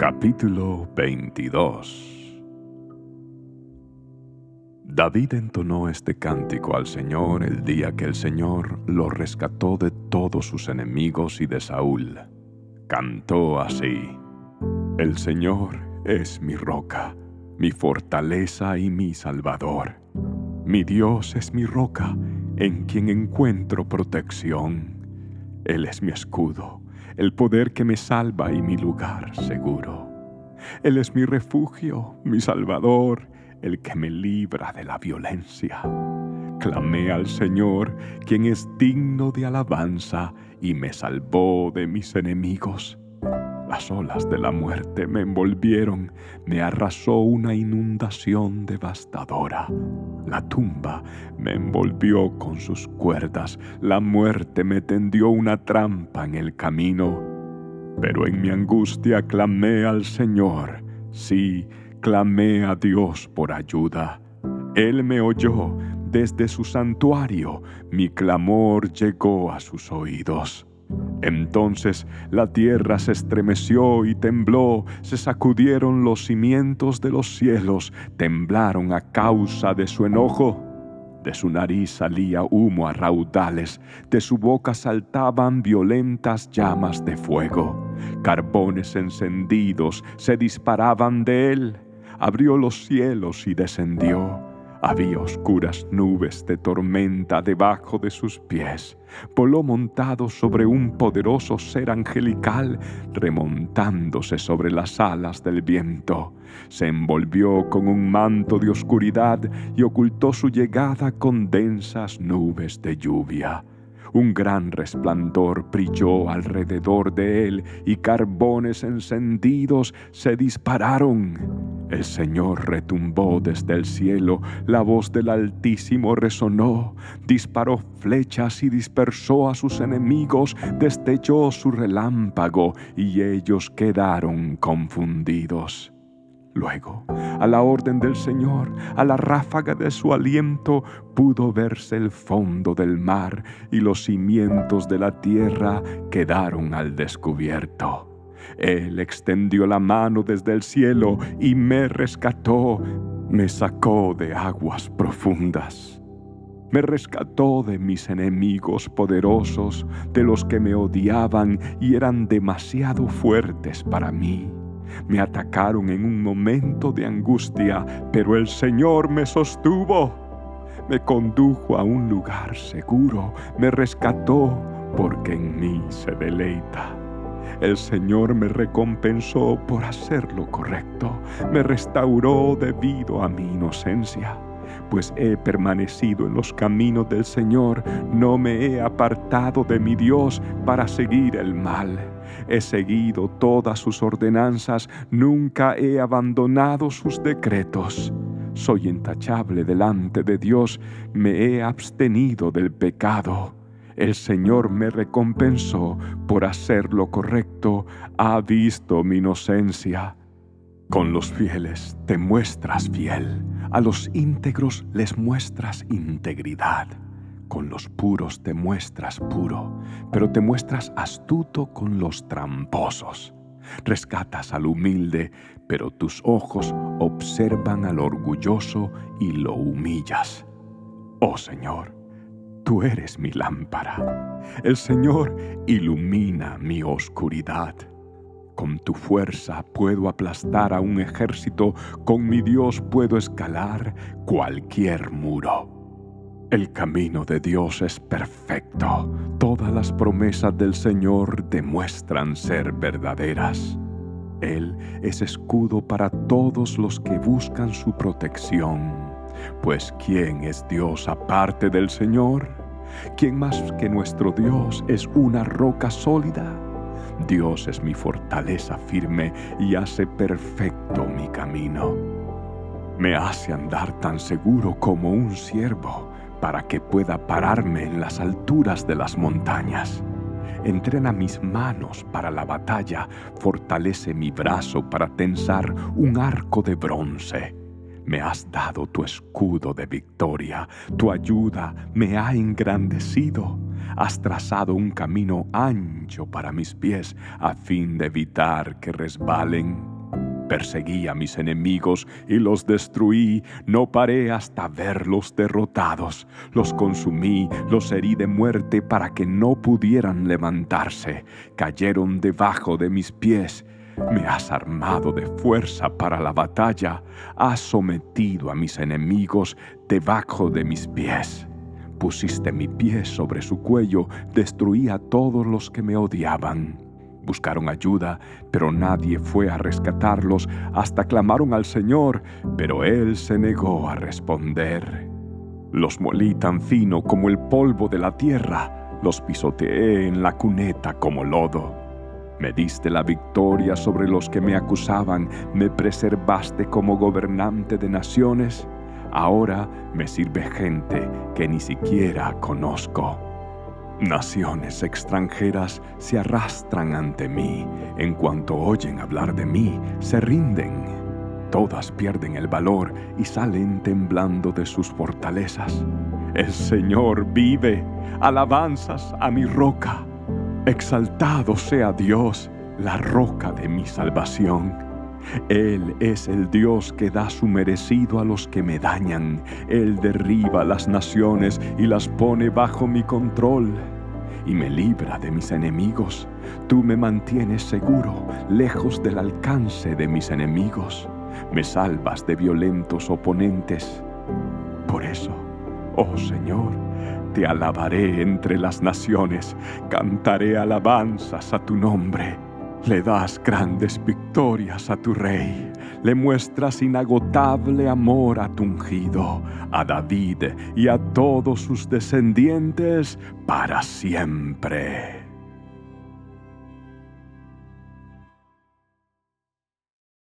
Capítulo 22 David entonó este cántico al Señor el día que el Señor lo rescató de todos sus enemigos y de Saúl. Cantó así, El Señor es mi roca, mi fortaleza y mi salvador. Mi Dios es mi roca, en quien encuentro protección. Él es mi escudo, el poder que me salva y mi lugar seguro. Él es mi refugio, mi salvador, el que me libra de la violencia. Clamé al Señor, quien es digno de alabanza, y me salvó de mis enemigos. Las olas de la muerte me envolvieron, me arrasó una inundación devastadora. La tumba me envolvió con sus cuerdas, la muerte me tendió una trampa en el camino. Pero en mi angustia clamé al Señor, sí, clamé a Dios por ayuda. Él me oyó desde su santuario, mi clamor llegó a sus oídos. Entonces la tierra se estremeció y tembló, se sacudieron los cimientos de los cielos, temblaron a causa de su enojo. De su nariz salía humo a raudales, de su boca saltaban violentas llamas de fuego. Carbones encendidos se disparaban de él. Abrió los cielos y descendió había oscuras nubes de tormenta debajo de sus pies. Voló montado sobre un poderoso ser angelical, remontándose sobre las alas del viento. Se envolvió con un manto de oscuridad y ocultó su llegada con densas nubes de lluvia. Un gran resplandor brilló alrededor de él y carbones encendidos se dispararon. El Señor retumbó desde el cielo, la voz del Altísimo resonó, disparó flechas y dispersó a sus enemigos, destelló su relámpago y ellos quedaron confundidos. Luego, a la orden del Señor, a la ráfaga de su aliento, pudo verse el fondo del mar y los cimientos de la tierra quedaron al descubierto. Él extendió la mano desde el cielo y me rescató, me sacó de aguas profundas. Me rescató de mis enemigos poderosos, de los que me odiaban y eran demasiado fuertes para mí. Me atacaron en un momento de angustia, pero el Señor me sostuvo. Me condujo a un lugar seguro, me rescató porque en mí se deleita. El Señor me recompensó por hacer lo correcto, me restauró debido a mi inocencia, pues he permanecido en los caminos del Señor, no me he apartado de mi Dios para seguir el mal. He seguido todas sus ordenanzas, nunca he abandonado sus decretos. Soy intachable delante de Dios, me he abstenido del pecado el Señor me recompensó por hacer lo correcto, ha visto mi inocencia. Con los fieles te muestras fiel, a los íntegros les muestras integridad. Con los puros te muestras puro, pero te muestras astuto con los tramposos. Rescatas al humilde, pero tus ojos observan al orgulloso y lo humillas. Oh Señor, Tú eres mi lámpara. El Señor ilumina mi oscuridad. Con tu fuerza puedo aplastar a un ejército, con mi Dios puedo escalar cualquier muro. El camino de Dios es perfecto. Todas las promesas del Señor demuestran ser verdaderas. Él es escudo para todos los que buscan su protección. Pues ¿quién es Dios aparte del Señor? ¿Quién más que nuestro Dios es una roca sólida? Dios es mi fortaleza firme y hace perfecto mi camino. Me hace andar tan seguro como un ciervo para que pueda pararme en las alturas de las montañas. Entrena mis manos para la batalla, fortalece mi brazo para tensar un arco de bronce me has dado tu escudo de victoria, tu ayuda me ha engrandecido. Has trazado un camino ancho para mis pies a fin de evitar que resbalen. Perseguí a mis enemigos y los destruí. No paré hasta verlos derrotados. Los consumí, los herí de muerte para que no pudieran levantarse. Cayeron debajo de mis pies. Me has armado de fuerza para la batalla. Has sometido a mis enemigos debajo de mis pies. Pusiste mi pie sobre su cuello, destruí a todos los que me odiaban. Buscaron ayuda, pero nadie fue a rescatarlos hasta clamaron al Señor, pero Él se negó a responder. Los molí tan fino como el polvo de la tierra, los pisoteé en la cuneta como lodo. Me diste la victoria sobre los que me acusaban, me preservaste como gobernante de naciones. Ahora me sirve gente que ni siquiera conozco. Naciones extranjeras se arrastran ante mí, en cuanto oyen hablar de mí, se rinden. Todas pierden el valor y salen temblando de sus fortalezas. El Señor vive, alabanzas a mi roca. Exaltado sea Dios, la roca de mi salvación. Él es el Dios que da su merecido a los que me dañan. Él derriba las naciones y las pone bajo mi control y me libra de mis enemigos. Tú me mantienes seguro, lejos del alcance de mis enemigos. Me salvas de violentos oponentes. Por eso, oh Señor, te alabaré entre las naciones, cantaré alabanzas a tu nombre le das grandes victorias a tu rey, le muestras inagotable amor a tu ungido, a David y a todos sus descendientes para siempre.